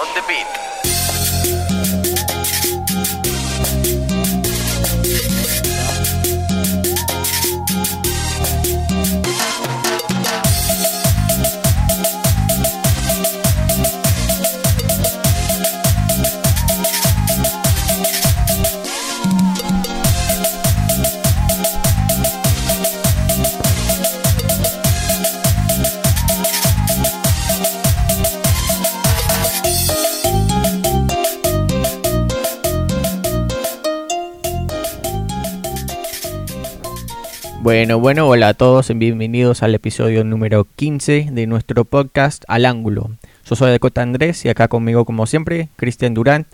On the beat. Bueno, bueno, hola a todos y bienvenidos al episodio número 15 de nuestro podcast Al Ángulo. Yo soy Decota Andrés y acá conmigo como siempre, Cristian Durant.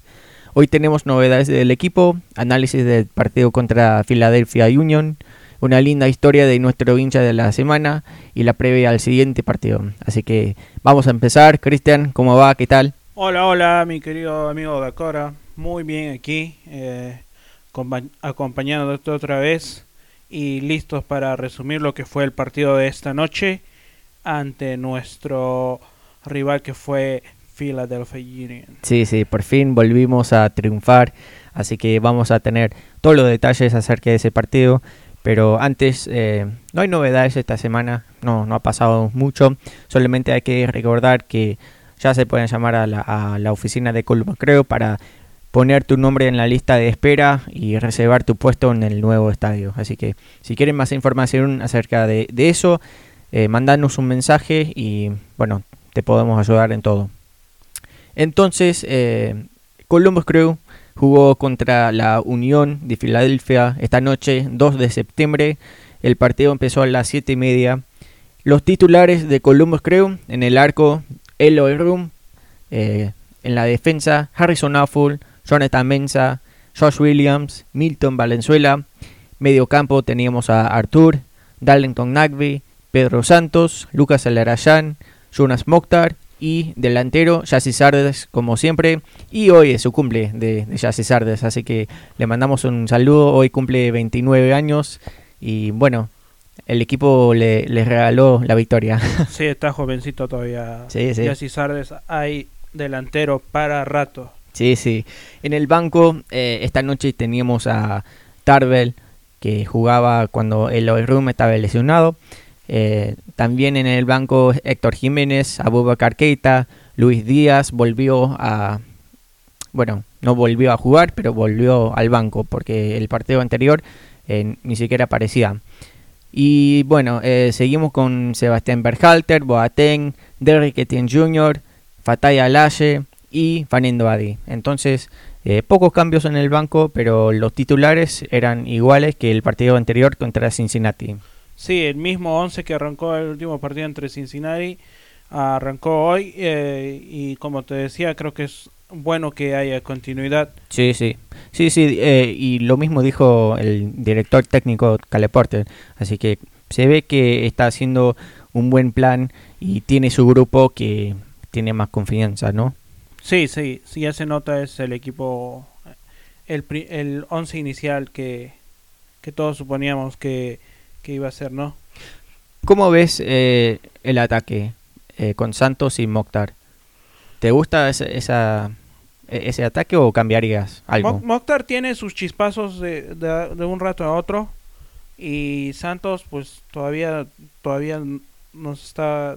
Hoy tenemos novedades del equipo, análisis del partido contra Philadelphia Union, una linda historia de nuestro hincha de la semana y la previa al siguiente partido. Así que vamos a empezar. Cristian, ¿cómo va? ¿Qué tal? Hola, hola, mi querido amigo Dakora. Muy bien aquí, eh, compa- acompañándote otra vez y listos para resumir lo que fue el partido de esta noche ante nuestro rival que fue Philadelphia Union. Sí, sí, por fin volvimos a triunfar, así que vamos a tener todos los detalles acerca de ese partido. Pero antes, eh, no hay novedades esta semana, no, no ha pasado mucho. Solamente hay que recordar que ya se pueden llamar a la, a la oficina de Columbus Creo para poner tu nombre en la lista de espera y reservar tu puesto en el nuevo estadio. Así que si quieren más información acerca de, eso, eh, mandanos un mensaje y bueno, te podemos ayudar en todo. Entonces, eh, Columbus Crew jugó contra la Unión de Filadelfia esta noche, 2 de septiembre. El partido empezó a las 7 y media. Los titulares de Columbus Crew en el arco, Eloy Room. eh, en la defensa, Harrison Affle, Jonathan Mensa, Josh Williams, Milton Valenzuela. Medio campo teníamos a Artur, Darlington Nagby, Pedro Santos, Lucas Alarayán, Jonas Mokhtar y delantero Yassi Sardes como siempre. Y hoy es su cumple de, de Yassi Sardes, así que le mandamos un saludo. Hoy cumple 29 años y bueno, el equipo le, le regaló la victoria. Sí, está jovencito todavía. Sí, sí. Y así Sardes hay delantero para rato. Sí, sí. En el banco eh, esta noche teníamos a Tarbell que jugaba cuando el Room estaba lesionado. Eh, también en el banco Héctor Jiménez, Abubakar Keita, Luis Díaz volvió a... Bueno, no volvió a jugar, pero volvió al banco porque el partido anterior eh, ni siquiera aparecía. Y bueno, eh, seguimos con Sebastián Berhalter, Boateng, Derrick Etienne Jr., Fatay Alaye y Fernando Adi. Entonces, eh, pocos cambios en el banco, pero los titulares eran iguales que el partido anterior contra Cincinnati. Sí, el mismo 11 que arrancó el último partido entre Cincinnati arrancó hoy eh, y como te decía creo que es bueno que haya continuidad. Sí, sí. Sí, sí. eh, y lo mismo dijo el director técnico Cale Porter. Así que se ve que está haciendo un buen plan y tiene su grupo que tiene más confianza, ¿no? Sí, sí, sí ya se nota es el equipo el el 11 inicial que que todos suponíamos que, que iba a ser, ¿no? ¿Cómo ves eh, el ataque eh, con Santos y Mokhtar? ¿Te gusta ese, esa, e- ese ataque o cambiarías algo? Mo- Mokhtar tiene sus chispazos de, de, de un rato a otro y Santos pues todavía todavía nos está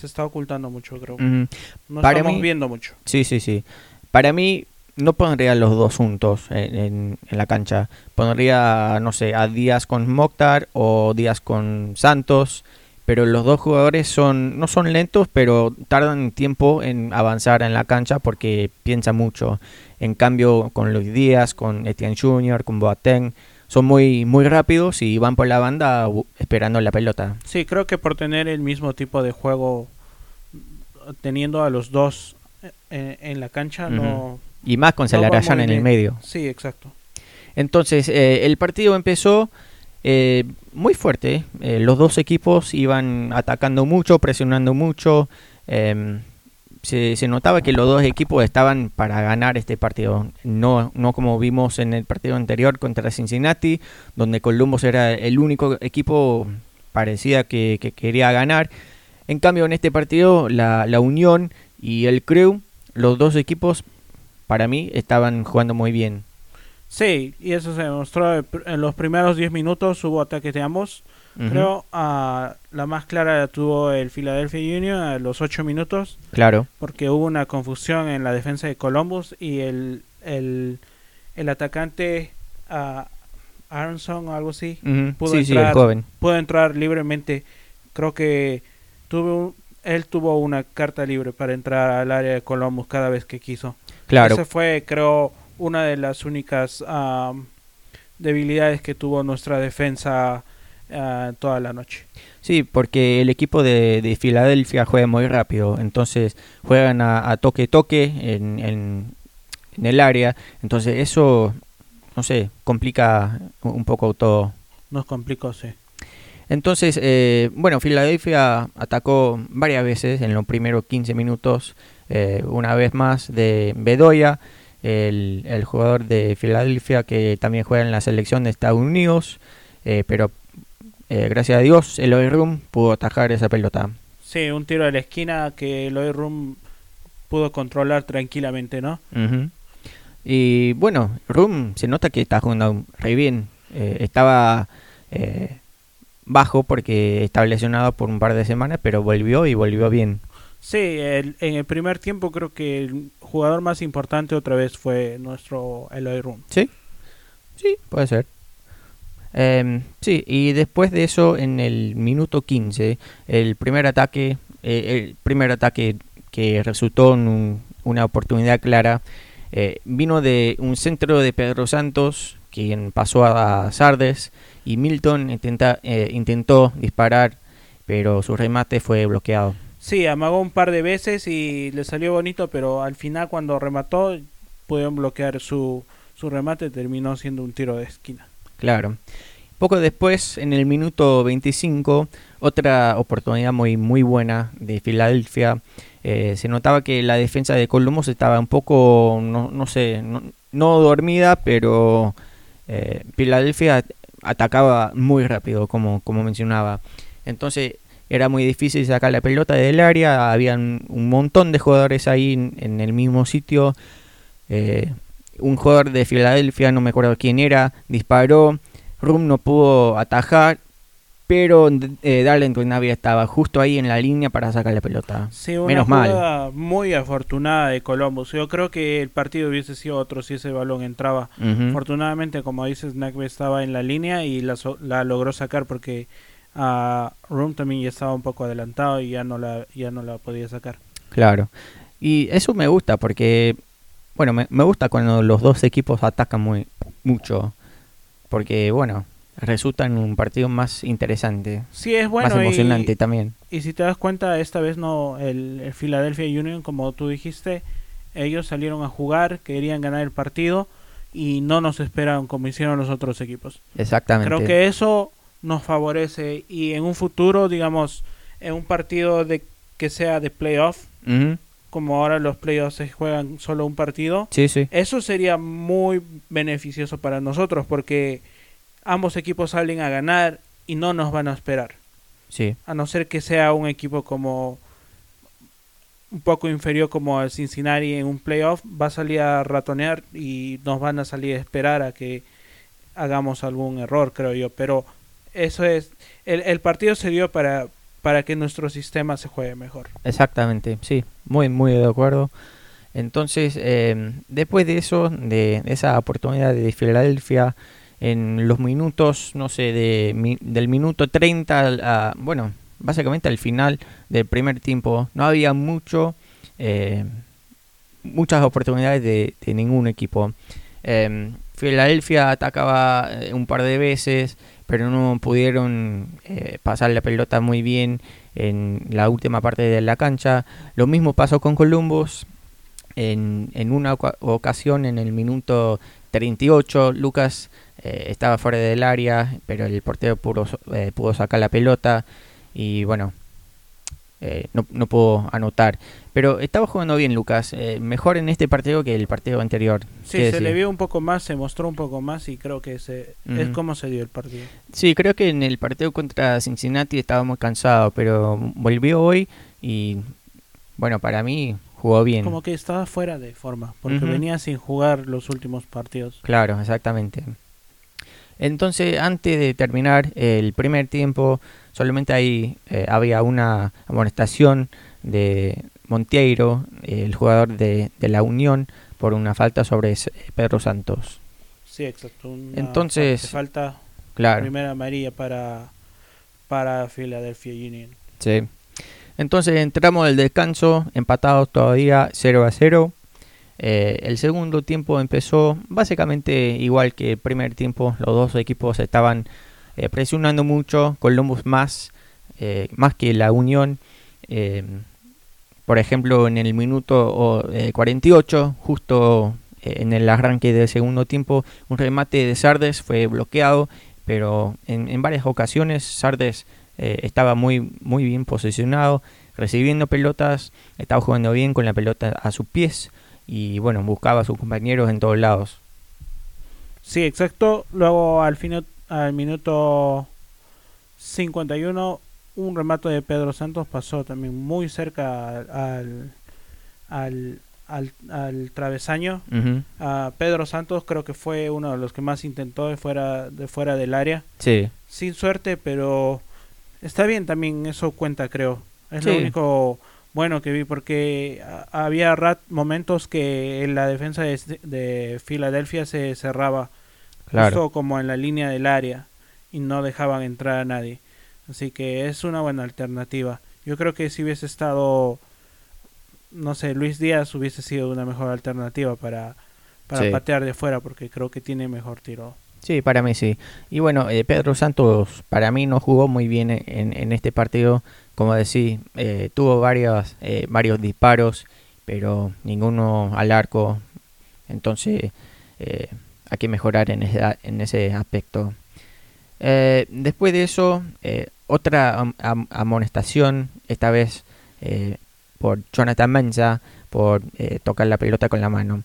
se está ocultando mucho creo. No para estamos mí- viendo mucho. Sí, sí, sí. Para mí no pondría los dos juntos en, en- en la cancha. Pondría, no sé, a Díaz con Mokhtar o Díaz con Santos. Pero los dos jugadores son no son lentos, pero tardan tiempo en avanzar en la cancha porque piensan mucho. En cambio, con Luis Díaz, con Etienne Jr., con Boateng, son muy, muy rápidos y van por la banda esperando la pelota. Sí, creo que por tener el mismo tipo de juego teniendo a los dos en, en la cancha no Y más con No va Salarayan muy en el medio. Sí, exacto. Entonces, eh, el partido empezó eh, muy fuerte. eh, los dos equipos iban atacando mucho, presionando mucho. Se, se notaba que los dos equipos estaban para ganar este partido. No, no como vimos en el partido anterior contra Cincinnati, donde Columbus era el único equipo parecía que, que quería ganar. En cambio, en este partido, la, la Unión y el Crew los dos equipos, para mí, estaban jugando muy bien. Sí, y eso se demostró en los primeros 10 minutos, hubo ataques de ambos. Ujú, Creo ah, la más clara la tuvo el Philadelphia Union a los 8 minutos, Claro. porque hubo una confusión en la defensa de Columbus y el, el, el atacante ah, Aronson o algo así Pudo Sí, sí, el entrar. joven. pudo entrar libremente. Creo que tuvo él tuvo una carta libre para entrar al área de Columbus cada vez que quiso. Claro. Esa fue, creo, una de las únicas am, debilidades que tuvo nuestra defensa ah, toda la noche. Sí, porque el equipo de, de Filadelfia juega muy rápido, entonces juegan a, a toque toque en, en, en el área, entonces eso, no sé, complica un un poco todo. Nos complicó, sí. Entonces, eh, bueno, Filadelfia atacó varias veces en los primeros 15 minutos, eh, una vez más de Bedoya, el, el jugador de Filadelfia que también juega en la selección de Estados Unidos, eh, pero eh, gracias a Dios Eloy Room pudo atajar esa pelota. Sí, un tiro de la esquina que Lloyd Room pudo controlar tranquilamente, ¿no? Y bueno, Room se nota que está jugando re bien. Eh, estaba eh, bajo porque estaba lesionado por un par de semanas, pero volvió y volvió bien. Sí, el- en el primer tiempo creo que el jugador más importante otra vez fue nuestro Eloy Room. Sí, sí, puede ser. Em, sí, y después de eso, en el minuto 15, el primer ataque, eh, el primer ataque que resultó en un- una oportunidad clara, eh, vino de un centro de Pedro Santos, quien pasó a Sardes, y Milton intenta, eh, intentó disparar, pero su remate fue bloqueado. Sí, amagó un par de veces y le salió bonito, pero al final cuando remató pudieron bloquear su, su remate, terminó siendo un tiro de esquina. Claro. Poco después, en el minuto 25, otra oportunidad muy, muy buena de Filadelfia. Eh, se notaba que la defensa de Columbus estaba un poco, no, no sé, no, dormida, pero eh, Filadelfia atacaba muy rápido, como, como mencionaba. Entonces era muy difícil sacar la pelota del área, habían un montón de jugadores ahí en, en el mismo sitio. Eh, un jugador de Filadelfia, no me acuerdo quién era, disparó. Rum no pudo atajar, pero eh, Darlington Navia estaba justo ahí en la línea para sacar la pelota. Sí, una Menos mal. muy afortunada de Columbus. Yo creo que el partido hubiese sido otro si ese balón entraba. Afortunadamente, como dices, Nagbe estaba en la línea y la, so- la logró sacar porque a Room también ya estaba un poco adelantado y ya no la, ya no la podía sacar. Claro. Y eso me gusta porque, bueno, me, me gusta cuando los dos equipos atacan muy mucho. Porque, bueno, resulta en un partido más interesante, Sí, es bueno. más y- emocionante también. Y si te das cuenta, esta vez no, el, el Philadelphia Union, como tú dijiste, ellos salieron a jugar, querían ganar el partido y no nos esperaron como hicieron los otros equipos. Exactamente. Creo que eso nos favorece y en un futuro, digamos, en un partido de que sea de playoff, Ujú. Como ahora los playoffs se juegan solo un partido, Sí, sí. eso sería muy beneficioso para nosotros porque ambos equipos salen a ganar y no nos van a esperar Sí. a no ser que sea un equipo como un poco inferior como el Cincinnati en un playoff, va a salir a ratonear y nos van a salir a esperar a que hagamos algún error, creo yo. Pero eso es, el, el partido se dio para, para que nuestro sistema se juegue mejor. Exactamente, sí, muy, muy de acuerdo. Entonces, eh, después de eso, de esa oportunidad de Filadelfia, en los minutos, no sé, de, mi- del minuto 30, al- a, bueno, básicamente al final del primer tiempo, no había mucho, eh, muchas oportunidades de, de ningún equipo. Eh, Filadelfia atacaba eh, un par de veces, pero no pudieron eh, pasar la pelota muy bien en la última parte de la cancha. Lo mismo pasó con Columbus. En, una oca- ocasión, en el minuto 38, Lucas eh, estaba fuera del área, pero el portero pudo sacar la pelota y bueno, eh, no, no pudo anotar. Pero estaba jugando bien Lucas, eh, mejor en este partido que el partido anterior. Sí, ¿Qué se decir? le vio un poco más, se mostró un poco más y creo que ese es como se dio el partido. Sí, creo que en el partido contra Cincinnati estaba muy cansado, pero volvió hoy y bueno, para mí jugó bien. Como que estaba fuera de forma, porque venía sin jugar los últimos partidos. Claro, exactamente. Entonces, antes de terminar el primer tiempo, solamente ahí eh, había una amonestación de Monteiro, el jugador de, de la Unión, por una falta sobre S- Pedro Santos. Sí, exacto. una Entonces, fa- falta Claro. primera amarilla para para Philadelphia Union. Sí. Entonces entramos al descanso, empatados todavía 0 a 0. Eh, el segundo tiempo empezó básicamente igual que el primer tiempo. Los dos equipos estaban eh, presionando mucho, Columbus más, eh, más que la Unión. Eh, por ejemplo, en el minuto o, eh, 48, justo en el arranque del segundo tiempo, un remate de Sardes fue bloqueado, pero en, en varias ocasiones Sardes estaba muy, muy bien posicionado, recibiendo pelotas, estaba jugando bien con la pelota a sus pies y bueno, buscaba a sus compañeros en todos lados. Sí, exacto. Luego al fino- al minuto 51 un remate de Pedro Santos pasó también muy cerca al al, al, al- travesaño. Pedro Santos creo que fue uno de los que más intentó de fuera de fuera del área. Sí, Sin suerte, pero está bien también, eso cuenta creo. Es Sí. lo único bueno que vi porque había rat momentos que en la defensa de, de Filadelfia se cerraba claro. justo como en la línea del área y no dejaban entrar a nadie. Así que es una buena alternativa. Yo creo que si hubiese estado, no sé, Luis Díaz hubiese sido una mejor alternativa para, para Sí. patear de fuera porque creo que tiene mejor tiro. Sí, para mí sí. Y bueno, eh, Pedro Santos para mí no jugó muy bien en, en- este partido. Como decís, eh, tuvo varios, eh, varios disparos, pero ninguno al arco. Entonces hay que mejorar en ese, en ese aspecto. Eh, después de eso, eh, otra am- am- amonestación, esta vez eh, por Jonathan Mensa, por tocar la pelota con la mano.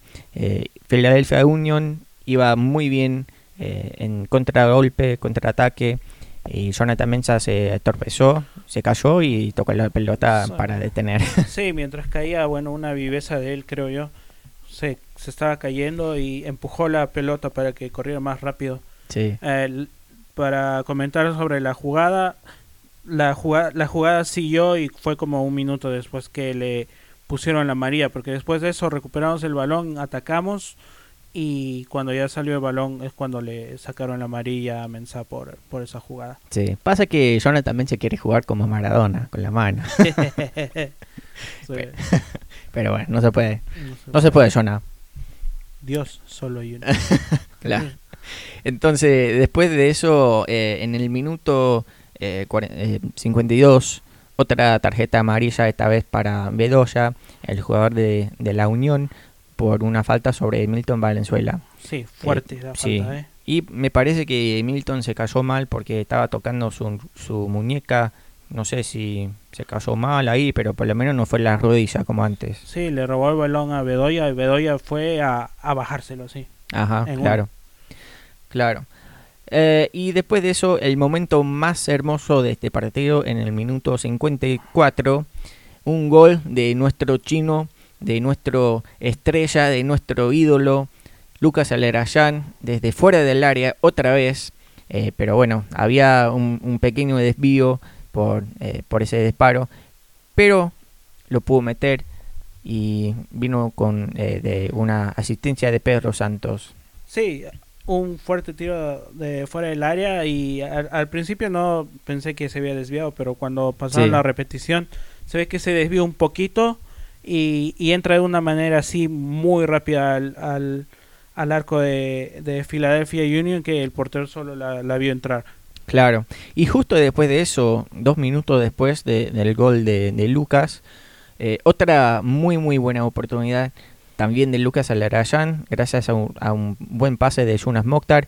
Philadelphia Union iba muy bien en contragolpe, contraataque. Y Jonathan Mensa se torpezó, se cayó y tocó la pelota Sí. para detener. Sí, mientras caía, bueno, una viveza de él, creo yo, se, se estaba cayendo y empujó la pelota para que corriera más rápido. sí, El- para comentar sobre la jugada, la jugada, la jugada siguió y fue como un minuto después que le pusieron la María, porque después de eso recuperamos el balón, atacamos y cuando ya salió el balón es cuando le sacaron la amarilla a Mensah por, por esa jugada. sí. Pasa que Jonathan Mensa quiere jugar como Maradona, con la mano. Sí, Pero bueno, no se puede. no se puede, Jonah. Dios solo hay uno. Claro. Entonces, después de eso, eh, en el minuto eh, cuaren- eh, 52, otra tarjeta amarilla, esta vez para Bedoya, el jugador de, de la Unión, por una falta sobre Milton Valenzuela. Sí, fuerte la sí. falta, ¿eh? Y me parece que Milton se cayó mal porque estaba tocando su, su muñeca. No sé si se cayó mal ahí, pero por lo menos no fue la rodilla como antes. Sí, le robó el balón a Bedoya y Bedoya fue a, a bajárselo, sí. Ajá, claro. Claro. Eh, y después de eso, el momento más hermoso de este partido, en el minuto 54, un gol de nuestro chino, de nuestro estrella, de nuestro ídolo, Lucas Alerayán, desde fuera del área, otra vez. Eh, pero bueno, había un, un pequeño desvío por, eh, por ese disparo, pero lo pudo meter y vino con eh, de una asistencia de Pedro Santos. Sí, un fuerte tiro de fuera del área y al, al principio no pensé que se había desviado, pero cuando pasaron Sí. la repetición se ve que se desvió un poquito y, y entra de una manera así muy rápida al, al, al arco de, de Philadelphia Union que el portero solo la, la vio entrar. Claro, y justo después de eso, dos minutos después de- del gol de, Lucas, eh, otra muy muy buena oportunidad también de Lucas Alarayán, gracias a un, buen pase de Jonas Mokhtar,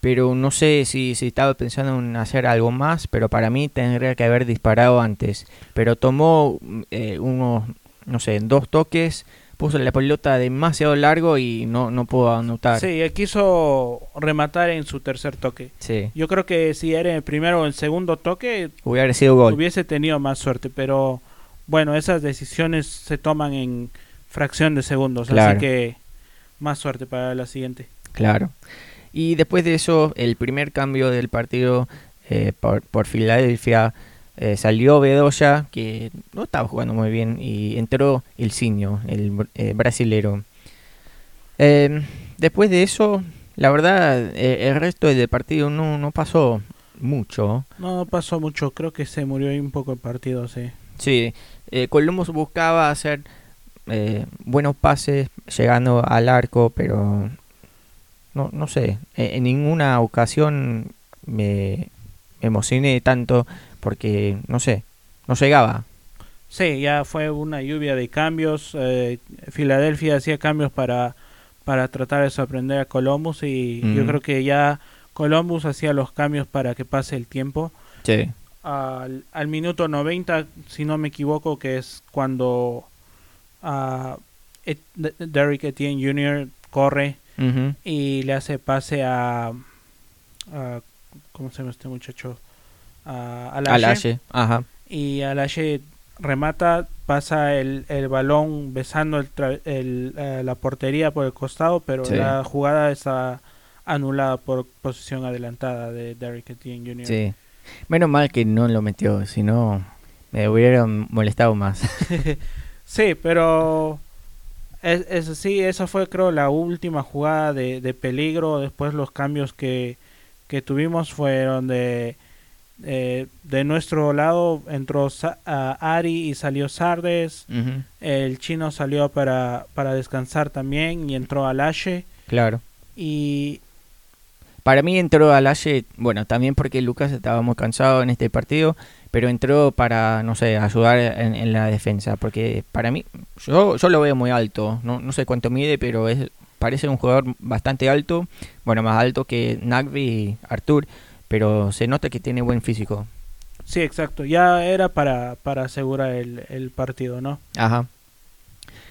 pero no sé si, si estaba pensando en hacer algo más, pero para mí tendría que haber disparado antes, pero tomó eh, unos, no sé, dos toques, puso la pelota demasiado largo y no, no pudo anotar. Sí, él quiso rematar en su tercer toque. Sí, Yo creo que si era el primero o el segundo toque hubiera sido gol. hubiese tenido más suerte, pero bueno, esas decisiones se toman en fracción de segundos, Claro. así que más suerte para la siguiente. Claro. Y después de eso, el primer cambio del partido eh, por, por Filadelfia eh, salió Bedoya, que no estaba jugando muy bien, y entró el Ciño, el eh, brasilero. Eh, después de eso, la verdad, el resto del partido no, no pasó mucho. No, no pasó mucho, creo que se murió ahí un poco el partido, sí. Sí, Columbus buscaba hacer buenos pases llegando al arco, pero no, no sé, en ninguna ocasión me emocioné tanto porque, no sé, no llegaba. Sí, ya fue una lluvia de cambios. eh, Filadelfia hacía cambios para, para tratar de sorprender a Columbus y yo creo que ya Columbus hacía los cambios para que pase el tiempo. Sí, Al, al minuto 90, si no me equivoco, que es cuando Et- D- Derrick Etienne Jr. corre y le hace pase a, a- ¿cómo se llama este muchacho? A, a. Alaye, ajá, y Alaye remata, pasa el, el balón besando el el, eh, la portería por el costado, pero Sí. la jugada está anulada por posición adelantada de Derrick Etienne Jr. sí. Menos mal que no lo metió, si no me hubiera molestado más. Sí, pero es, es- sí, esa fue creo la última jugada de, de peligro. Después los cambios que, que tuvimos fueron de eh, de nuestro lado entró Sa- a Ari y salió Sardes. El chino salió para, para descansar también y entró Alache. Claro. Y Para mí entró Alaye, bueno, también porque Lucas estaba muy cansado en este partido, pero entró para, no sé, ayudar en, en la defensa, porque para mí, yo, yo lo veo muy alto, no, no sé cuánto mide, pero es parece un jugador bastante alto, bueno, más alto que Nagby y Artur, pero se nota que tiene buen físico. sí, exacto. Ya era para, para asegurar el, el partido, ¿no? Ajá.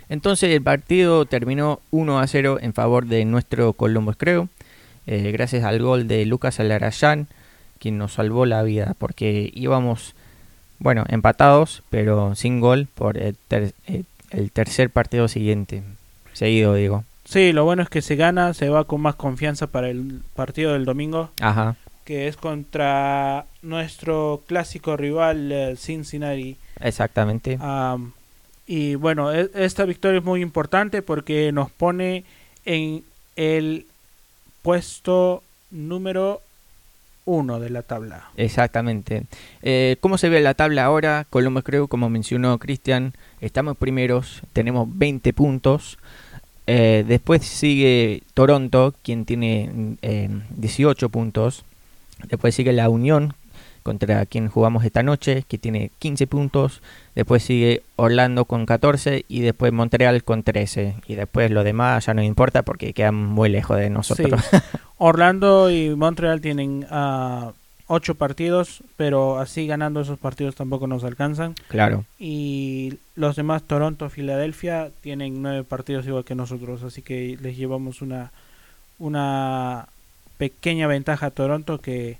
Entonces el partido terminó 1 a 0 en favor de nuestro Columbus Crew, eh, gracias al gol de Lucas Alarayán, quien nos salvó la vida, porque íbamos, bueno, empatados, pero sin gol por el, ter- eh, el tercer partido siguiente, seguido digo. Sí, lo bueno es que se gana, se va con más confianza para el partido del domingo. Ajá, que es contra nuestro clásico rival eh, Cincinnati. exactamente. Am, y bueno, e- esta victoria es muy importante porque nos pone en el puesto número uno de la tabla. Exactamente. Eh, ¿Cómo se ve la tabla ahora? Columbus Crew, como mencionó Cristian, estamos primeros, tenemos 20 puntos. Eh, después sigue Toronto, quien tiene eh, 18 puntos. Después sigue la Unión, contra quien jugamos esta noche, que tiene 15 puntos. Después sigue Orlando con 14 y después Montreal con 13. Y después lo demás ya no importa porque quedan muy lejos de nosotros. Sí. Orlando y Montreal tienen ah, ocho partidos, pero así ganando esos partidos tampoco nos alcanzan. claro. Y los demás, Toronto, Filadelfia, tienen nueve partidos igual que nosotros, así que les llevamos una, una pequeña ventaja a Toronto que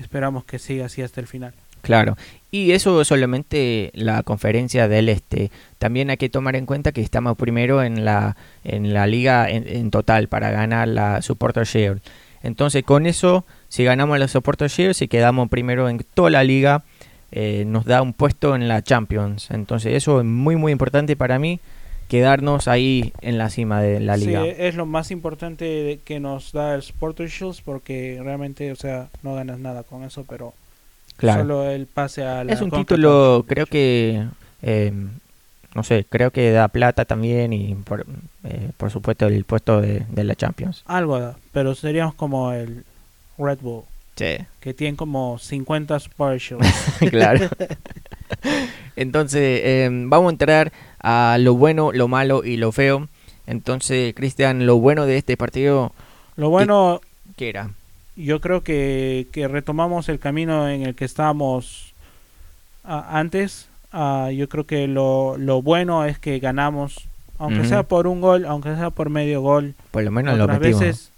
esperamos que siga así hasta el final. Claro, y eso es solamente la conferencia del este. También hay que tomar en cuenta que estamos primero en la, en la liga en, en total para ganar la Supporter Shield. Entonces con eso, si ganamos la Supporter Shield, si quedamos primero en toda la liga, eh, nos da un puesto en la Champions. Entonces eso es muy muy importante para mí, quedarnos ahí en la cima de la Sí, liga. es lo más importante que nos da el Supporter Shields porque realmente, o sea, no ganas nada con eso, pero claro. solo el pase a la Es un título, creo que, eh, no sé, creo que da plata también y por, eh, por supuesto el puesto de, de la Champions. Algo da, pero seríamos como el Red Bull, Sí, que tiene como 50 Supporter Shields. claro. Entonces, eh, vamos a entrar a lo bueno, lo malo y lo feo. Entonces, Cristian, lo bueno de este partido, lo bueno, ¿qué era? yo creo que, que retomamos el camino en el que estábamos antes. Ah, yo creo que lo, lo bueno es que ganamos, aunque sea por un gol, aunque sea por medio gol. Por lo menos lo metimos. veces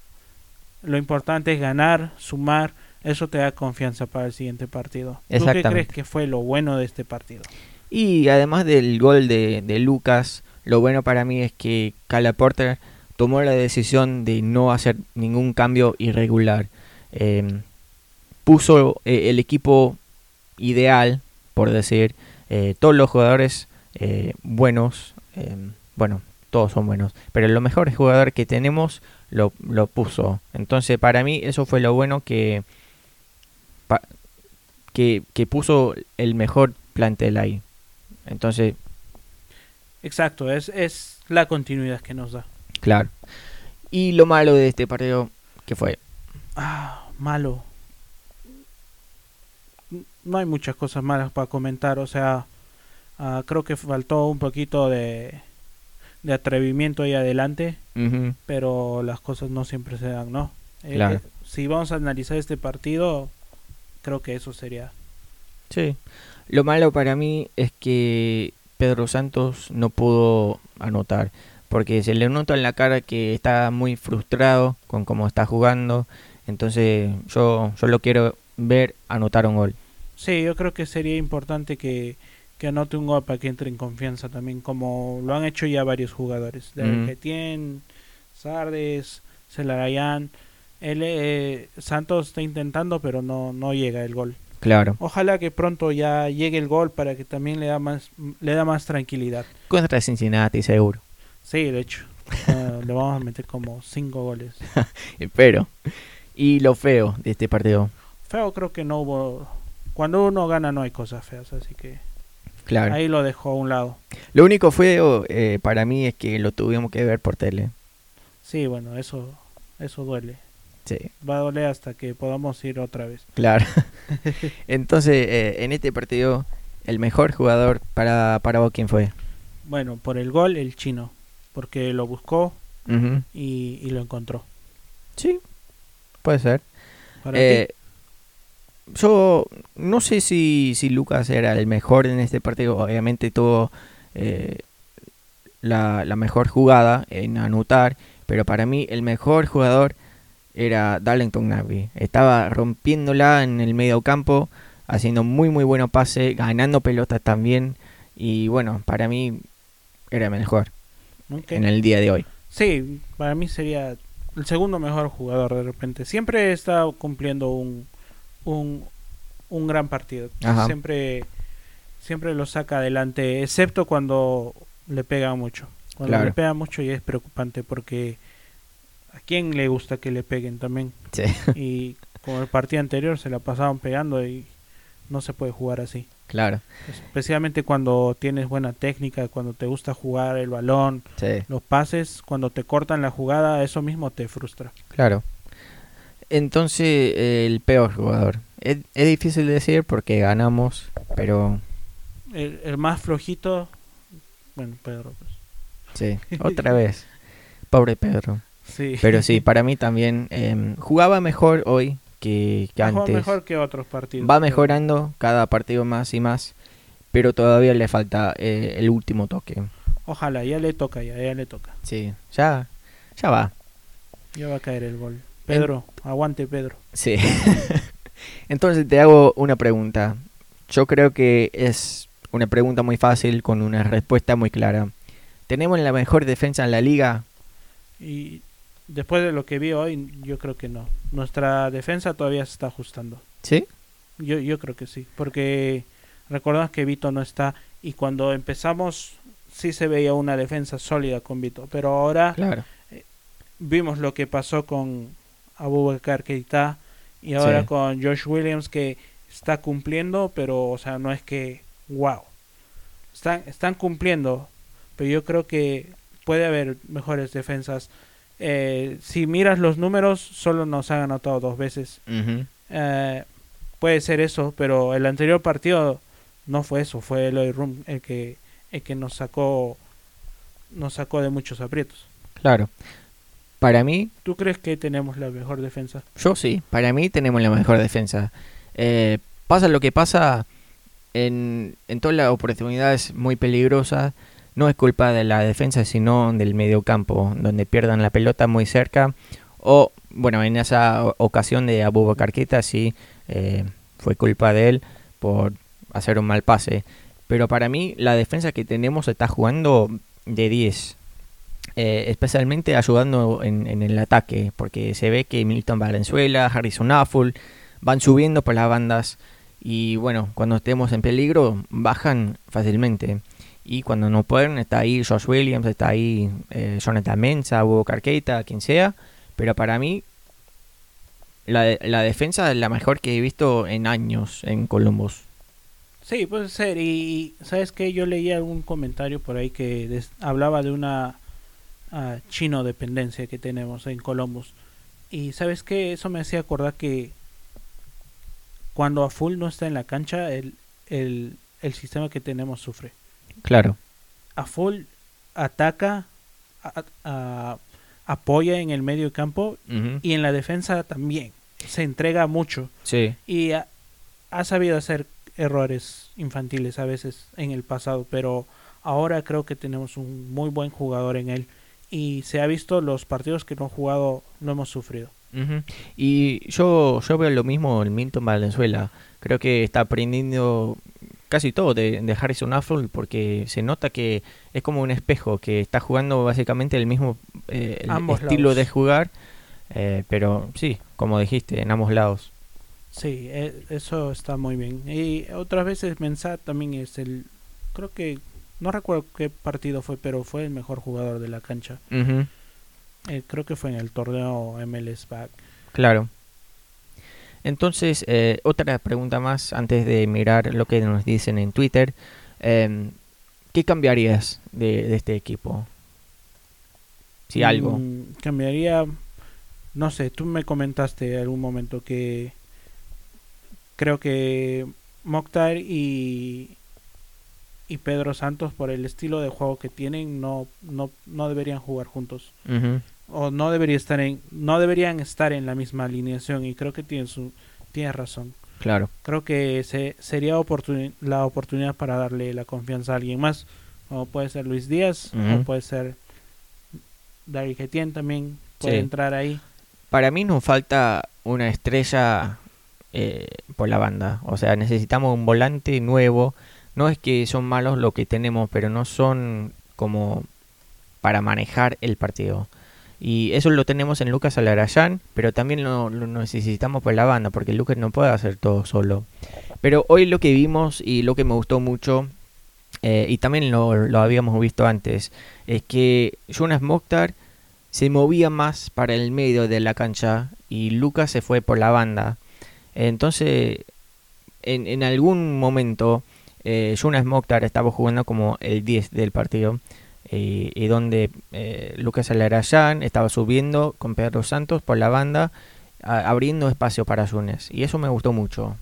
lo importante es ganar, sumar, eso te da confianza para el siguiente partido. ¿Tú qué crees que fue lo bueno de este partido? Y además del gol de, de Lucas, lo bueno para mí es que Cala Porter tomó la decisión de no hacer ningún cambio irregular. Eh, puso eh, el equipo ideal, por decir, eh, todos los jugadores eh, buenos, eh, bueno, todos son buenos, pero lo mejor jugador que tenemos lo, lo puso. Entonces, para mí, eso fue lo bueno que, pa- que, que puso el mejor plantel ahí. Entonces, Exacto, es, es la continuidad que nos da. claro. Y lo malo de este partido, que fue? Ah, malo. No hay muchas cosas malas para comentar, o sea, ah, creo que faltó un poquito de, de atrevimiento ahí adelante, Ujú, pero las cosas no siempre se dan, ¿no? Eh, Claro. eh, si vamos a analizar este partido, creo que eso sería. Sí. Lo malo para mí es que Pedro Santos no pudo anotar. Porque se le nota en la cara que está muy frustrado con cómo está jugando. Entonces yo, yo lo quiero ver anotar un gol. Sí, yo creo que sería importante que, que anote un gol para que entre en confianza también, como lo han hecho ya varios jugadores. De. Getien, Sardes, Celarayan. Él, eh, Santos está intentando, pero no, no llega el gol. Claro. Ojalá que pronto ya llegue el gol para que también le da más, le da más tranquilidad. Contra Cincinnati, seguro. Sí, de hecho. eh, le vamos a meter como cinco goles. Espero. Y lo feo de este partido. Feo creo que no hubo... Cuando uno gana no hay cosas feas, así que Claro. ahí lo dejó a un lado. Lo único feo eh, para mí es que lo tuvimos que ver por tele. Sí, bueno, eso, eso duele. Sí. Va a doler hasta que podamos ir otra vez. Claro. Entonces, eh, en este partido, el mejor jugador para, para vos, ¿quién fue? Bueno, por el gol, el chino. Porque lo buscó y, y lo encontró. Sí, puede ser. Para Eh, ti, yo no sé si, si Lucas era el mejor en este partido. Obviamente tuvo eh, la, la mejor jugada en anotar. Pero para mí el mejor jugador era Darlington Nagby. Estaba rompiéndola en el medio campo, haciendo muy muy buenos pases, ganando pelotas también. Y bueno, para mí era mejor en el día de hoy. Sí, para mí sería el segundo mejor jugador de repente. Siempre está cumpliendo un, un, un gran partido. Ajá. Siempre, siempre lo saca adelante, excepto cuando le pega mucho. Cuando Claro. le pega mucho ya es preocupante porque a quién le gusta que le peguen también. Sí. Y como el partido anterior se la pasaban pegando y no se puede jugar así. Claro. Especialmente cuando tienes buena técnica, cuando te gusta jugar el balón, Sí. los pases, cuando te cortan la jugada, eso mismo te frustra. Claro. Entonces, el peor jugador. Es, es difícil decir porque ganamos, pero El, el más flojito, bueno, Pedro. pues. sí, otra vez. Pobre Pedro. Sí. Pero sí, para mí también em, jugaba mejor hoy que, que Jugó antes. mejor que otros partidos. Va mejorando cada partido más y más, pero todavía le falta eh, el último toque. Ojalá, ya le toca, ya, ya le toca. Sí, ya, ya va. Ya va a caer el gol. Pedro, aguante Pedro. Sí. Entonces te hago una pregunta. Yo creo que es una pregunta muy fácil con una respuesta muy clara. ¿Tenemos la mejor defensa en la liga? Y después de lo que vi hoy, yo creo que no. Nuestra defensa todavía se está ajustando. ¿Sí? Yo, yo creo que sí, porque recordamos que Vito no está y cuando empezamos sí se veía una defensa sólida con Vito, pero ahora Claro. vimos lo que pasó con Abubakar Keita y ahora Sí. con Josh Williams que está cumpliendo, pero o sea, no es que wow. Están están cumpliendo, pero yo creo que puede haber mejores defensas. Eh, si miras los números, solo nos han anotado dos veces. Eh, puede ser eso, pero el anterior partido no fue eso, fue Eloy Room el que el que nos sacó nos sacó de muchos aprietos. Claro. Para mí, ¿Tú crees que tenemos la mejor defensa? yo sí. Para mí tenemos la mejor defensa. Eh, pasa lo que pasa en, en todas las oportunidades muy peligrosas. No es culpa de la defensa, sino del medio campo, donde pierdan la pelota muy cerca. O, bueno, en esa ocasión de Abubakar Keita sí eh, fue culpa de él por hacer un mal pase. pero para mí la defensa que tenemos está jugando de 10. Eh, especialmente ayudando en, en, el ataque, porque se ve que Milton Valenzuela, Harrison Affle van subiendo por las bandas y bueno, cuando estemos en peligro bajan fácilmente. Y cuando no pueden, está ahí Josh Williams, está ahí eh, Jonathan Mensa, Hugo Carqueta, quien sea. Pero para mí, la, la defensa es la mejor que he visto en años en Columbus. Sí, puede ser. Y sabes que yo leí algún comentario por ahí que hablaba de una uh, chino dependencia que tenemos en Columbus. Y sabes que eso me hacía acordar que cuando a full no está en la cancha, el, el, el sistema que tenemos sufre. Claro. A full ataca, a, a, apoya en el medio campo uh -huh. y en la defensa también. Se entrega mucho. Sí. Y ha, ha, sabido hacer errores infantiles a veces en el pasado, pero ahora creo que tenemos un muy buen jugador en él. Y se ha visto los partidos que no ha jugado, no hemos sufrido. Uh -huh. Y yo, yo veo lo mismo en Milton Valenzuela. Creo que está aprendiendo casi todo de, de Harrison Affle porque se nota que es como un espejo que está jugando básicamente el mismo eh, el estilo lados. de jugar eh, pero sí como dijiste en ambos lados sí eh, eso está muy bien y otras veces Mensah también es el creo que no recuerdo qué partido fue pero fue el mejor jugador de la cancha uh -huh. creo que fue en el torneo MLS Back claro entonces, eh, otra pregunta más antes de mirar lo que nos dicen en Twitter. Eh, ¿Qué cambiarías de, de, este equipo? Si mm, algo. Cambiaría, no sé, tú me comentaste en algún momento que creo que Mokhtar y, y Pedro Santos, por el estilo de juego que tienen, no, no, no deberían jugar juntos. Uh -huh o no debería estar en no deberían estar en la misma alineación y creo que tiene su tiene razón claro creo que se, sería oportun, la oportunidad para darle la confianza a alguien más como puede ser Luis Díaz uh -huh. o puede ser David Getien también puede sí. entrar ahí para mí nos falta una estrella eh, por la banda o sea necesitamos un volante nuevo no es que son malos lo que tenemos pero no son como para manejar el partido y eso lo tenemos en Lucas Alarayán, pero también lo, necesitamos por la banda, porque Lucas no puede hacer todo solo. Pero hoy lo que vimos y lo que me gustó mucho, eh, y también lo, lo, habíamos visto antes, es que Jonas Mokhtar se movía más para el medio de la cancha y Lucas se fue por la banda. Entonces, en, en algún momento, eh, Jonas Mokhtar estaba jugando como el 10 del partido y, y donde eh, Lucas Alarayán estaba subiendo con Pedro Santos por la banda, a, abriendo espacio para Yunes. Y eso me gustó mucho.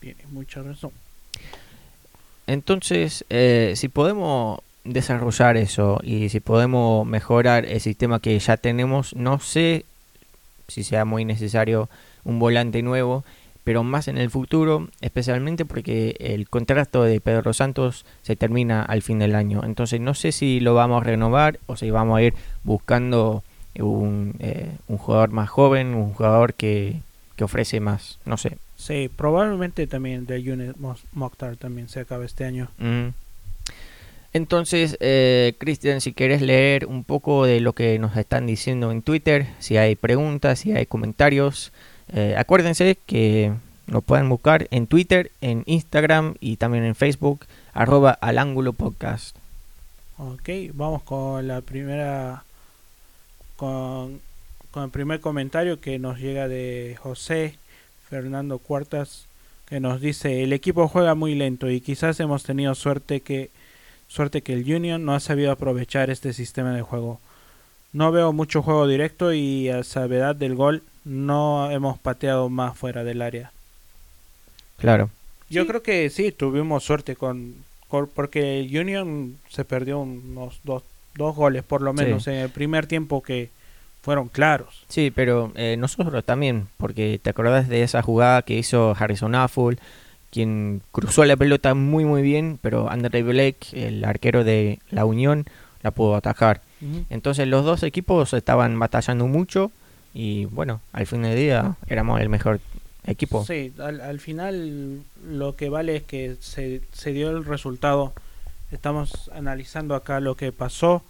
Tiene mucha razón. Entonces, eh, si podemos desarrollar eso y si podemos mejorar el sistema que ya tenemos, no sé si sea muy necesario un volante nuevo, pero más en el futuro, especialmente porque el contrato de Pedro Santos se termina al fin del año. Entonces no sé si lo vamos a renovar o si vamos a ir buscando un, eh, un jugador más joven, un jugador que, que, ofrece más, no sé. Sí, probablemente también de Unit Mokhtar también se acaba este año. Mm. Entonces, eh, Cristian, si quieres leer un poco de lo que nos están diciendo en Twitter, si hay preguntas, si hay comentarios, eh, acuérdense que lo pueden buscar en Twitter, en Instagram y también en Facebook, arroba al ángulo podcast. Ok, vamos con la primera, con, el primer comentario que nos llega de José Fernando Cuartas, que nos dice, el equipo juega muy lento y quizás hemos tenido suerte que, suerte que el Union no ha sabido aprovechar este sistema de juego. No veo mucho juego directo y a savedad del gol no hemos pateado más fuera del área. Claro. Yo sí. creo que sí, tuvimos suerte con, con, porque Union se perdió unos dos, dos goles por lo menos sí. en el primer tiempo que fueron claros. Sí, pero eh, nosotros también, porque te acordás de esa jugada que hizo Harrison Affle, quien cruzó la pelota muy muy bien, pero Andre Blake, el arquero de la Unión, la pudo atajar. Uh -huh. Entonces los dos equipos estaban batallando mucho y bueno, al fin del día éramos el mejor equipo. Sí, al, al final lo que vale es que se, se dio el resultado. Estamos analizando acá lo que pasó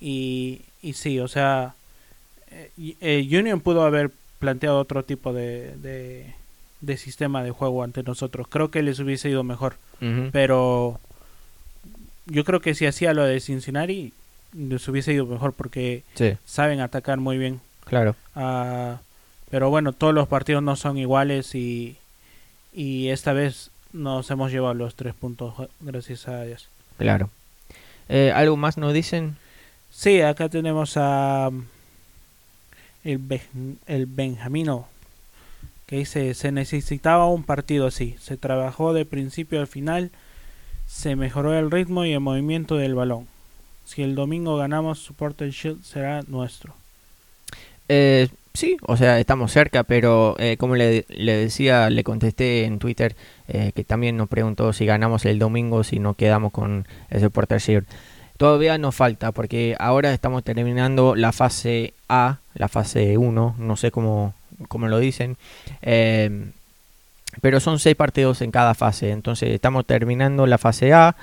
y, y sí, o sea, eh, eh, Union pudo haber planteado otro tipo de, de, de sistema de juego ante nosotros. Creo que les hubiese ido mejor, pero yo creo que si hacía lo de Cincinnati les hubiese ido mejor porque Sí, saben atacar muy bien. Claro. Ah, pero bueno, todos los partidos no son iguales y, y esta vez nos hemos llevado los tres puntos, gracias a Dios. Claro. Eh, ¿Algo más nos dicen? Sí, acá tenemos a mm, el, Ben- el Benjamino que dice se necesitaba un partido así, se trabajó de principio al final, se mejoró el ritmo y el movimiento del balón. Si el domingo ganamos, Supporter Shield será nuestro. Eh, sí, o sea, estamos cerca, pero eh, como le, decía, le contesté en Twitter eh, que también nos preguntó si ganamos el domingo, si no quedamos con el Supporter. Todavía nos falta, porque ahora estamos terminando la fase A, la fase 1, no sé cómo, cómo lo dicen. eh, pero son seis partidos en cada fase, entonces estamos terminando la fase A.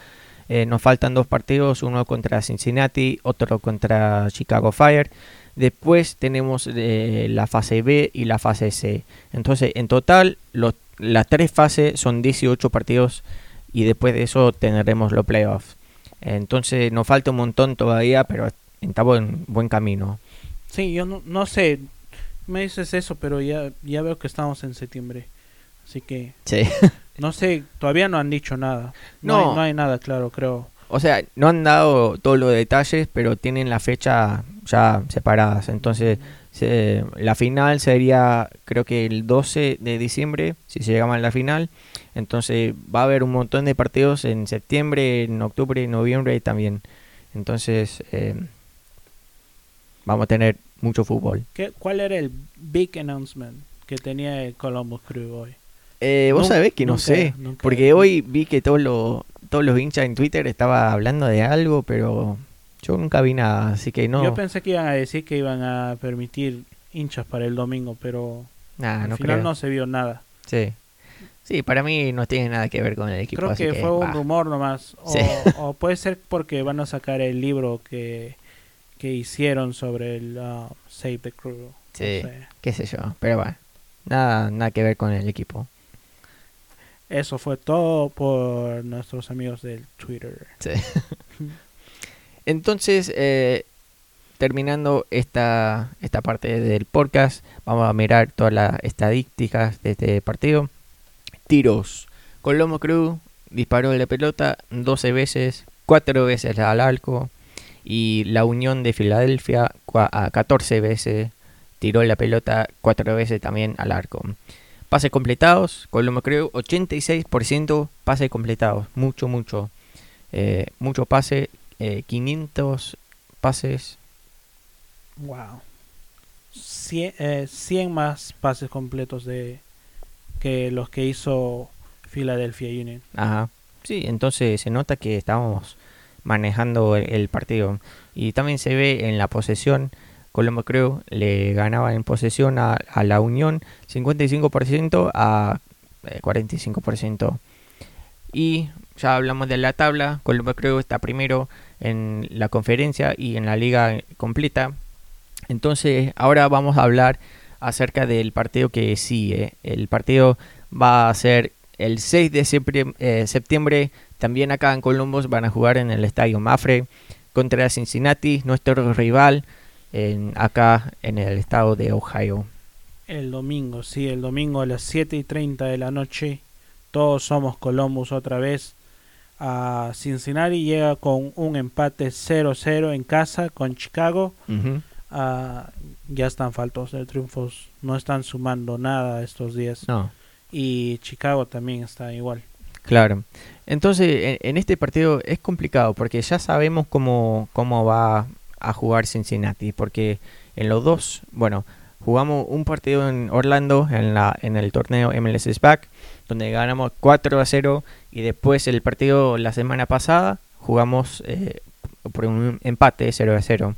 nos faltan dos partidos, uno contra Cincinnati, otro contra Chicago Fire. Después tenemos eh, la fase B y la fase C. Entonces, en total, los, las tres fases son 18 partidos y después de eso tendremos los playoffs. Entonces, nos falta un montón todavía, pero estamos en buen camino. Sí, yo no, no sé, me dices eso, pero ya, ya veo que estamos en septiembre. Así que Sí. no sé, todavía no han dicho nada. No, No. hay, no hay nada claro, creo. O sea, no han dado todos los detalles, pero tienen la fecha ya separadas. Entonces, se- la final sería, creo que el 12 de diciembre, si se llegamos a la final. Entonces, va a haber un montón de partidos en septiembre, en octubre, en noviembre también. Entonces, eh, vamos a tener mucho fútbol. ¿Qué, ¿Cuál era el big announcement que tenía Columbus Crew hoy? Eh, Vos sabés que no nunca- sé, nunca- porque hoy vi que todos los, todos los hinchas en Twitter estaban hablando de algo, pero yo nunca vi nada, así que no. Yo pensé que iban a decir que iban a permitir hinchas para el domingo, pero Nah, al no final creo. no se vio nada. Sí. Sí, para mí no tiene nada que ver con el equipo. Creo así que, que fue un rumor nomás. O, Sí. o puede ser porque van a sacar el libro que, que hicieron sobre el uh, Save the Crew. no Sí. sé. Qué sé yo, pero bueno. Nada, nada que ver con el equipo. Eso fue todo por nuestros amigos del Twitter. Sí. Entonces, eh, terminando esta, esta parte del podcast, vamos a mirar todas las estadísticas de este partido. Tiros. Colombo Cruz disparó la pelota 12 veces, 4 veces al arco. Y la Unión de Filadelfia a 14 veces tiró la pelota 4 veces también al arco. Pases completados, Colombo Cruz 86% pases completados, mucho, mucho. Eh, mucho pase, eh, 500 pases. Wow. 100, eh, 100 más pases completos de que los que hizo Philadelphia Union. Ajá. Sí, entonces se nota que estamos manejando el, el partido. Y también se ve en la posesión. Colombo Crew le ganaba en posesión a, la Unión 55% a eh, 45%. Y ya hablamos de la tabla. Colombo Crew está primero en la conferencia y en la liga completa. Entonces ahora vamos a hablar acerca del partido que sigue. El partido va a ser el 6 de septiembre, eh, septiembre. También acá en Columbus van a jugar en el estadio Mafre contra Cincinnati, nuestro rival en, acá en el estado de Ohio. El domingo, sí, el domingo a las 7 y 30 de la noche. Todos somos Columbus otra vez. A Cincinnati llega con un empate 0-0 en casa con Chicago. Ah, ya están faltos de triunfos. No están sumando nada estos días. No, Y Chicago también está igual. claro. Entonces, en, en este partido es complicado porque ya sabemos cómo, cómo va a jugar Cincinnati. Porque en los dos, bueno, jugamos un partido en Orlando en, la, en el torneo MLS Back, donde ganamos 4 a 0. Y después el partido la semana pasada jugamos eh, por un empate 0 a 0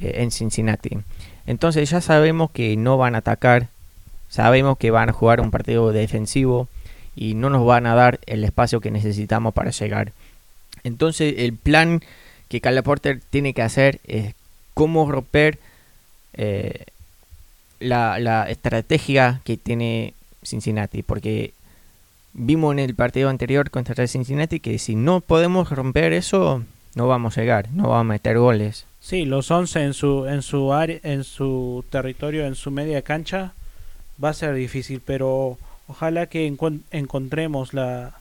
eh, en Cincinnati. Entonces ya sabemos que no van a atacar sabemos que van a jugar un partido defensivo y no nos van a dar el espacio que necesitamos para llegar. Entonces el plan que Carla Porter tiene que hacer es cómo romper eh, la, la estrategia que tiene Cincinnati, porque vimos en el partido anterior contra Cincinnati que si no podemos romper eso, no vamos a llegar, no vamos a meter goles. Sí, los 11 en su en su área, en su territorio, en su media cancha va a ser difícil, pero ojalá que encon- encontremos la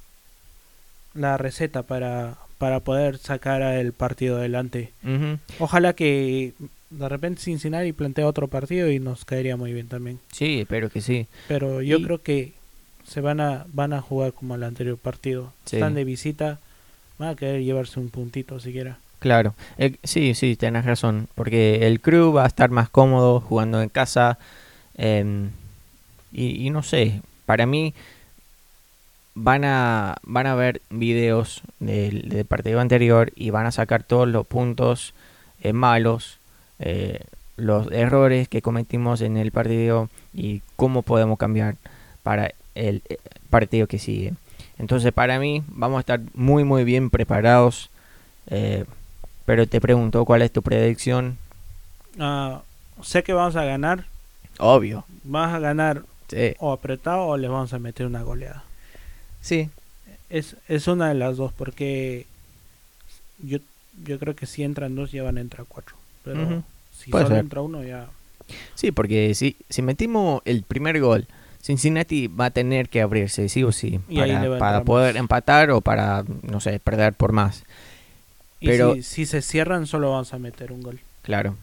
la receta para para poder sacar el partido adelante. Ujú. Ojalá que de repente Cincinnati plantea otro partido y nos caería muy bien también. Sí, espero que sí. Pero yo Y- creo que se van a van a jugar como el anterior partido. Sí. Están de visita, van a querer llevarse un puntito siquiera. Claro, El- sí, sí, tenés razón, porque el crew va a estar más cómodo jugando en casa em, y, y no sé, para mí van a van a ver videos del, del partido anterior y van a sacar todos los puntos eh, malos, eh, los errores que cometimos en el partido y cómo podemos cambiar para el eh, partido que sigue. Entonces para mí vamos a estar muy muy bien preparados. eh, pero te pregunto, ¿cuál es tu predicción? Ah, sé que vamos a ganar, Obvio. vamos a ganar Sí. o apretado o les vamos a meter una goleada. Sí. Es, es una de las dos porque yo, yo creo que si entran dos ya van a entrar cuatro. Pero si Puede solo ser. entra uno ya... Sí, porque si, si metimos el primer gol, Cincinnati va a tener que abrirse, sí o sí, Y para, para poder más. empatar o para, no sé, perder por más. Y Pero- si, si se cierran solo vamos a meter un gol. Claro,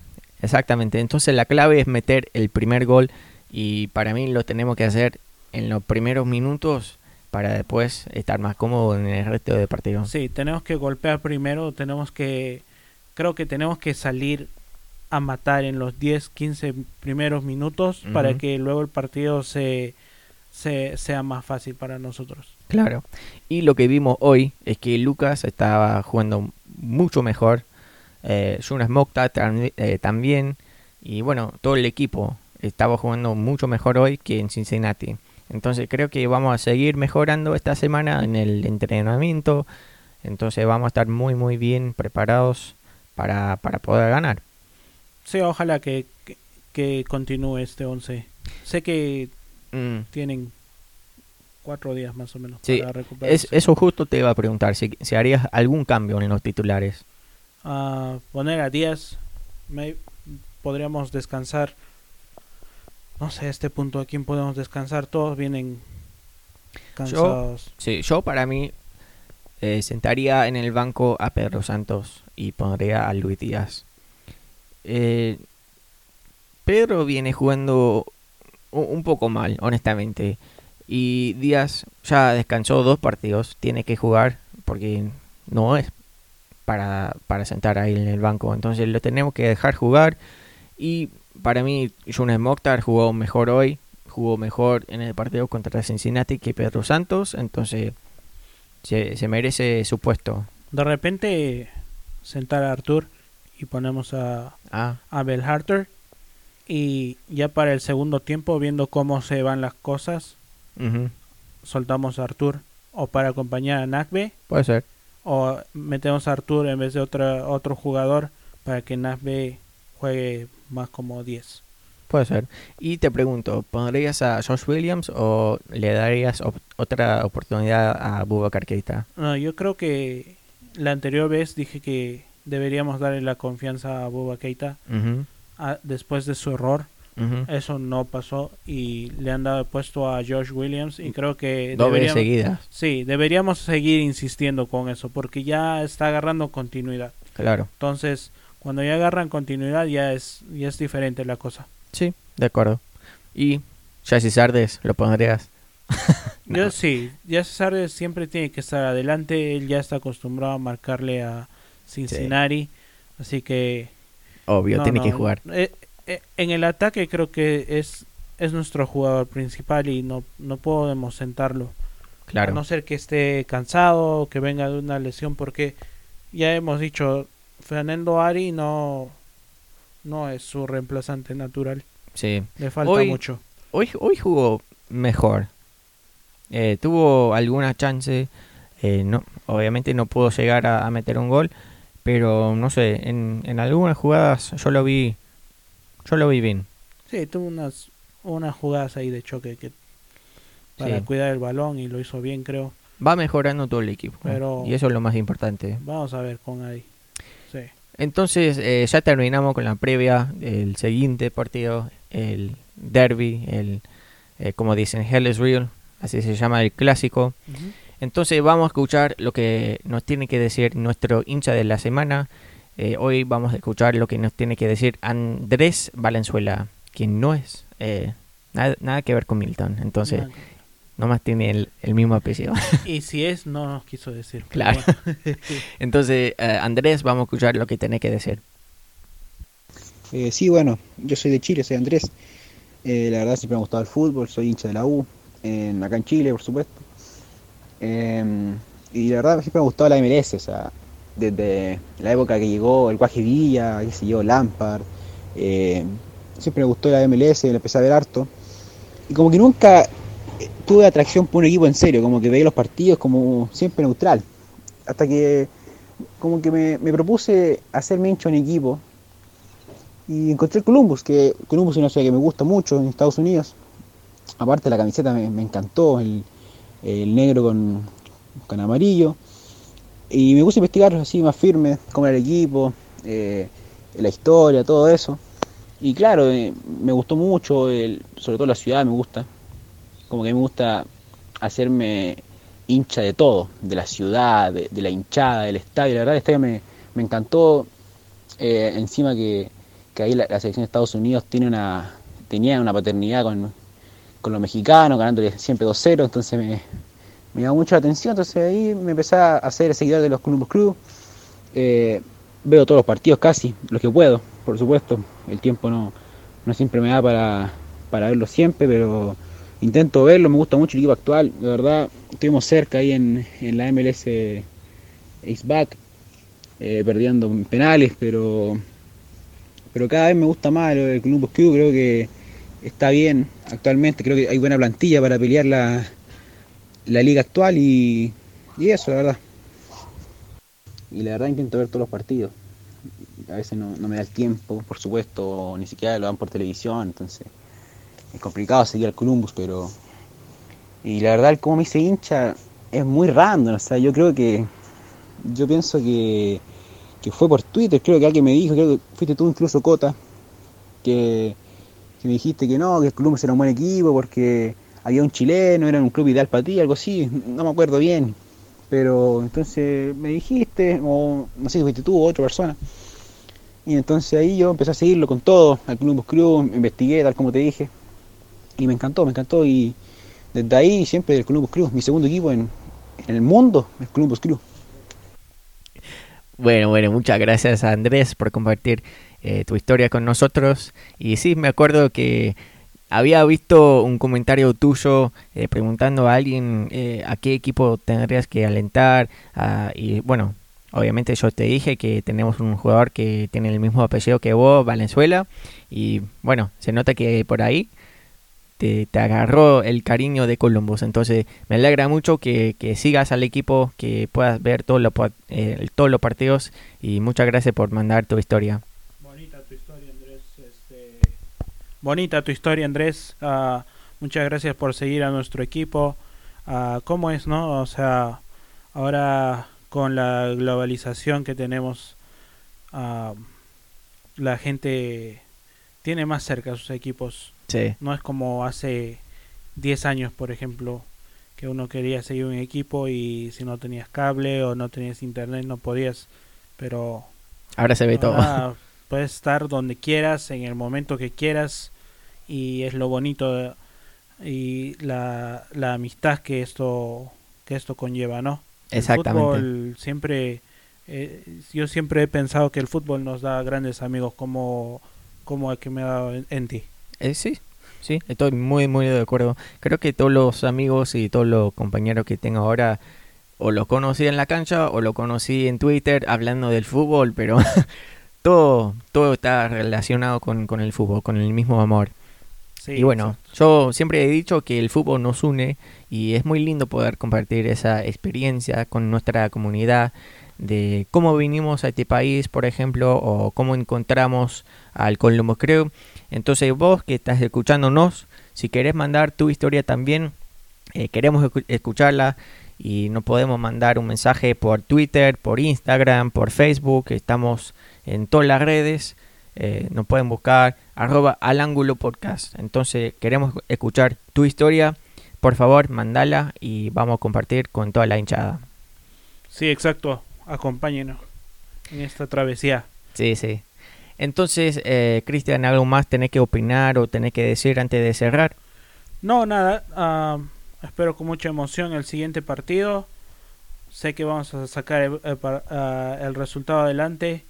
exactamente. Entonces la clave es meter el primer gol y para mí lo tenemos que hacer en los primeros minutos para después estar más cómodo en el resto del partido. Sí, tenemos que golpear primero, tenemos que... Creo que tenemos que salir a matar en los 10, 15 primeros minutos para que luego el partido se, se sea más fácil para nosotros. Claro. Y lo que vimos hoy es que Lucas estaba jugando mucho mejor. Eh, Jonas Mokta tam- eh, también. Y bueno, todo el equipo estaba jugando mucho mejor hoy que en Cincinnati. Entonces creo que vamos a seguir mejorando esta semana en el entrenamiento. Entonces vamos a estar muy muy bien preparados para, para poder ganar. Sí, ojalá que, que, que continúe este 11. Sé que Mm, tienen cuatro días más o menos Sí, para recuperarse. es, eso justo te iba a preguntar, si, si harías algún cambio en los titulares. Ah, poner a Díaz, me- podríamos descansar. No sé, a este punto, ¿a quién podemos descansar? Todos vienen cansados. Sí, yo para mí eh, sentaría en el banco a Pedro Santos y pondría a Luis Díaz. Eh, Pedro viene jugando un poco mal, honestamente. Y Díaz ya descansó dos partidos, tiene que jugar porque no es para, para sentar ahí en el banco. Entonces lo tenemos que dejar jugar. Y para mí, Jonas Mokhtar jugó mejor hoy, jugó mejor en el partido contra Cincinnati que Pedro Santos. Entonces se, se merece su puesto. De repente, sentar a Artur y ponemos a, Ah, a Bell Harter. Y ya para el segundo tiempo, viendo cómo se van las cosas, soltamos a Artur. O para acompañar a Nakbe, puede ser. o metemos a Artur en vez de otra, otro jugador para que Nakbe juegue más como 10. Puede ser. Y te pregunto, ¿pondrías a Josh Williams o le darías op- otra oportunidad a Bubakar Keita? No, yo creo que la anterior vez dije que deberíamos darle la confianza a Boba Keita a- después de su error. Eso no pasó y le han dado puesto a Josh Williams y creo que deberíamos, seguidas, sí, deberíamos seguir insistiendo con eso porque ya está agarrando continuidad. claro. Entonces, cuando ya agarran continuidad ya es ya es diferente la cosa. Sí, de acuerdo. Y Jesse Sardes, ¿lo pondrías? Yo No. sí, ya César siempre tiene que estar adelante, él ya está acostumbrado a marcarle a Cincinnati, así que Obvio, No, tiene que no, jugar. eh, eh, en el ataque creo que es, es nuestro jugador principal y no, no podemos sentarlo. Claro. A no ser que esté cansado o que venga de una lesión, porque ya hemos dicho, Fernando Ari no, no es su reemplazante natural. Sí. Le falta Hoy- mucho. hoy, hoy jugó mejor. Eh, tuvo alguna chance. eh, no, obviamente no pudo llegar a, a meter un gol. Pero no sé, en, en algunas jugadas yo lo vi. Yo lo vi bien. Sí, tuvo unas, unas jugadas ahí de choque que para Sí. cuidar el balón y lo hizo bien, creo. Va mejorando todo el equipo. Pero- Y eso es lo más importante. Vamos a ver con ahí. Entonces eh, ya terminamos con la previa del siguiente partido, el derby, el eh, como dicen Hell is Real, así se llama el clásico. Entonces vamos a escuchar lo que nos tiene que decir nuestro hincha de la semana. Eh, hoy vamos a escuchar lo que nos tiene que decir Andrés Valenzuela, quien no es eh, nada, nada que ver con Milton. Entonces. Nomás tiene el, el mismo apellido. Y si es, no nos quiso decir. Claro. bueno. Entonces eh, Andrés, vamos a escuchar lo que tiene que decir. Eh, sí, bueno, yo soy de Chile, soy Andrés. Eh, la verdad siempre me ha gustado el fútbol, soy hincha de la U, en- acá en Chile, por supuesto. Eh, y la verdad siempre me ha gustado la MLS, o sea, desde la época que llegó el Guaje Villa, qué sé yo, Lampard. eh, siempre me gustó la MLS, la empecé a ver harto. Y como que nunca tuve atracción por un equipo en serio, como que veía los partidos como siempre neutral. Hasta que como que me, me propuse hacerme hincha de un equipo y encontré Columbus, que Columbus es una ciudad que me gusta mucho en Estados Unidos. Aparte la camiseta me, me encantó, el, el negro con, con amarillo. Y me puse a investigar así más firme, cómo era el equipo, eh, la historia, todo eso. Y claro, eh, me gustó mucho, el- sobre todo la ciudad me gusta. Como que me gusta hacerme hincha de todo, de la ciudad, de, la hinchada, del estadio. La verdad el estadio me, me encantó. Eh, encima que, que ahí la, selección de Estados Unidos tenía una paternidad con, con los mexicanos, ganándole siempre 2-0, entonces me, me llamó mucho la atención, entonces ahí me empecé a hacer seguidor de los Columbus Crew. Eh, veo todos los partidos casi, los que puedo, por supuesto. El tiempo no, no siempre me da para, para verlo siempre, pero intento verlo, me gusta mucho el equipo actual, de verdad, estuvimos cerca ahí en, en la MLS Ace-Back, eh, perdiendo en penales, pero, pero cada vez me gusta más del Columbus Crew, creo que está bien actualmente, creo que hay buena plantilla para pelear la, la liga actual y, y eso, la verdad. Y la verdad intento ver todos los partidos. A veces no, no me da el tiempo, por supuesto, ni siquiera lo dan por televisión, entonces es complicado seguir al Columbus, pero... Y la verdad, el cómo me hice hincha es muy random, o sea, yo creo que... Yo pienso que, que fue por Twitter, creo que alguien me dijo, creo que fuiste tú incluso, Cota, que, que me dijiste que no, que el Columbus era un buen equipo porque había un chileno, era un club ideal para ti, algo así, no me acuerdo bien. Pero entonces me dijiste, o no sé si fuiste tú o otra persona. Y entonces ahí yo empecé a seguirlo con todo, al Columbus Crew, investigué, tal como te dije. Y me encantó, me encantó. Y desde ahí siempre el Columbus Crew, mi segundo equipo en, el mundo, el Columbus Crew. Bueno, bueno, muchas gracias Andrés por compartir eh, tu historia con nosotros. Y sí, me acuerdo que había visto un comentario tuyo eh, preguntando a alguien eh, a qué equipo tendrías que alentar. y bueno, obviamente yo te dije que tenemos un jugador que tiene el mismo apellido que vos, Valenzuela. Y bueno, se nota que por ahí te, agarró el cariño de Columbus. Entonces me alegra mucho que, que sigas al equipo, que puedas ver todos los pa- eh, todos los partidos. Y muchas gracias por mandar tu historia. Bonita tu historia, Andrés. este, Bonita tu historia, Andrés. Ah, muchas gracias por seguir a nuestro equipo. Ah, ¿Cómo es, no? O sea, ahora con la globalización que tenemos, ah, la gente tiene más cerca sus equipos. Sí, No es como hace 10 años, por ejemplo, que uno quería seguir un equipo y si no tenías cable o no tenías internet no podías. Pero ahora se ve todo. Puedes estar donde quieras, en el momento que quieras, y es lo bonito de- y la, la amistad que esto que esto conlleva, ¿no? El Exactamente. fútbol siempre, eh, yo siempre he pensado que el fútbol nos da grandes amigos como, como el que me ha dado en, en ti. Eh, sí, sí, estoy muy, muy de acuerdo. Creo que todos los amigos y todos los compañeros que tengo ahora o los conocí en la cancha o lo conocí en Twitter hablando del fútbol, pero todo, todo está relacionado con, con el fútbol, con el mismo amor. y bueno, yo siempre he dicho que el fútbol nos une y es muy lindo poder compartir esa experiencia con nuestra comunidad de cómo vinimos a este país, por ejemplo, o cómo encontramos al Colombo Creo. Entonces vos que estás escuchándonos, si querés mandar tu historia también, eh, queremos escucharla y nos podemos mandar un mensaje por Twitter, por Instagram, por Facebook, estamos en todas las redes. Eh, nos pueden buscar arroba al ángulo podcast. Entonces queremos escuchar tu historia. Por favor, mandala y vamos a compartir con toda la hinchada. Sí, exacto. Acompáñenos en esta travesía. Sí, sí. Entonces, eh, Cristian, ¿algo más tenés que opinar o tenés que decir antes de cerrar? No, nada. Ah, espero con mucha emoción el siguiente partido. Sé que vamos a sacar el, ah, el resultado adelante.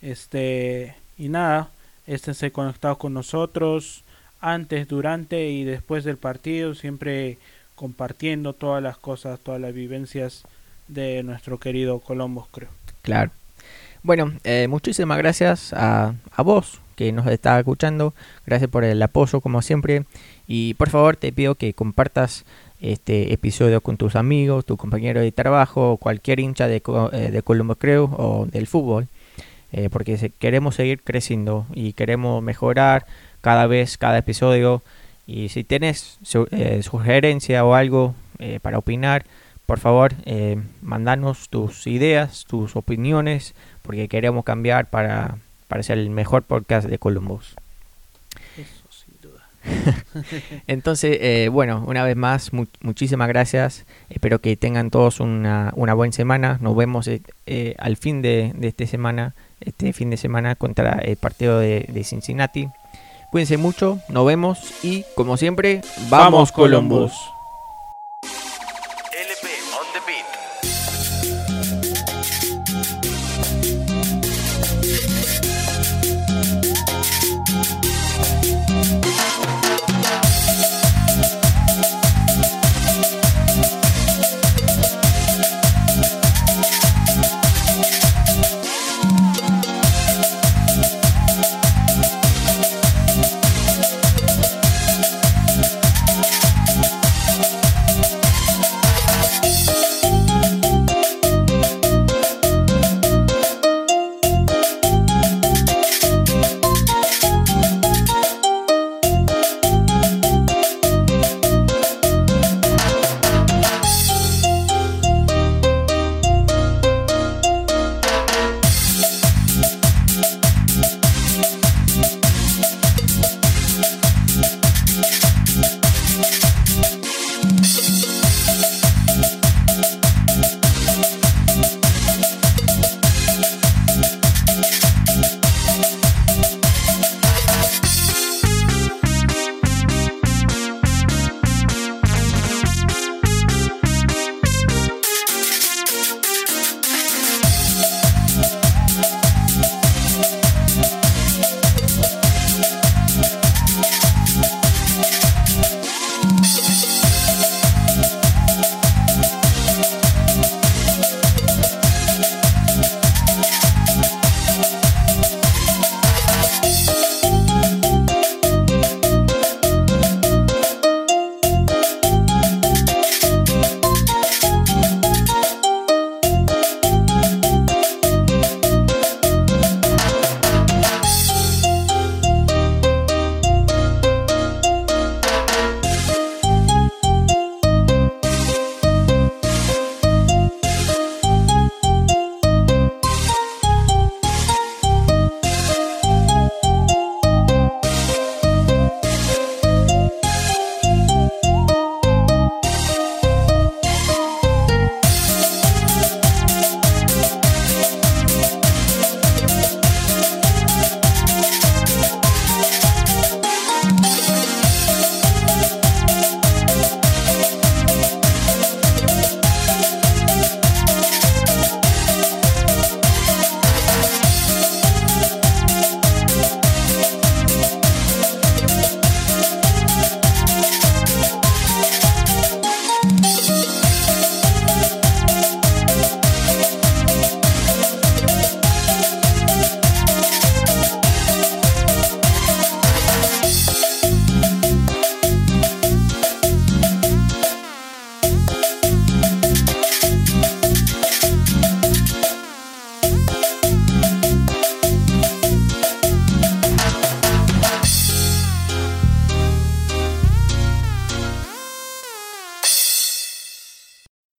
Este y nada, esténse conectados con nosotros antes, durante y después del partido, siempre compartiendo todas las cosas, todas las vivencias de nuestro querido Colombo, creo. Claro. Bueno, eh, muchísimas gracias a, a vos que nos está escuchando. Gracias por el apoyo, como siempre. Y por favor, te pido que compartas este episodio con tus amigos, tu compañero de trabajo, cualquier hincha de, eh, de Colombo Creo o del fútbol. Eh, porque queremos seguir creciendo y queremos mejorar cada vez, cada episodio. Y si tienes eh, sugerencia o algo para opinar, por favor, mandanos tus ideas, tus opiniones, porque queremos cambiar para, para ser el mejor podcast de Columbus. Eso sin duda. Entonces, bueno, una vez más, muchísimas gracias. Espero que tengan todos una, una buena semana. Nos vemos al fin de, de esta semana este fin de semana contra el partido de, Cincinnati. Cuídense mucho, nos vemos y como siempre, vamos, vamos Columbus.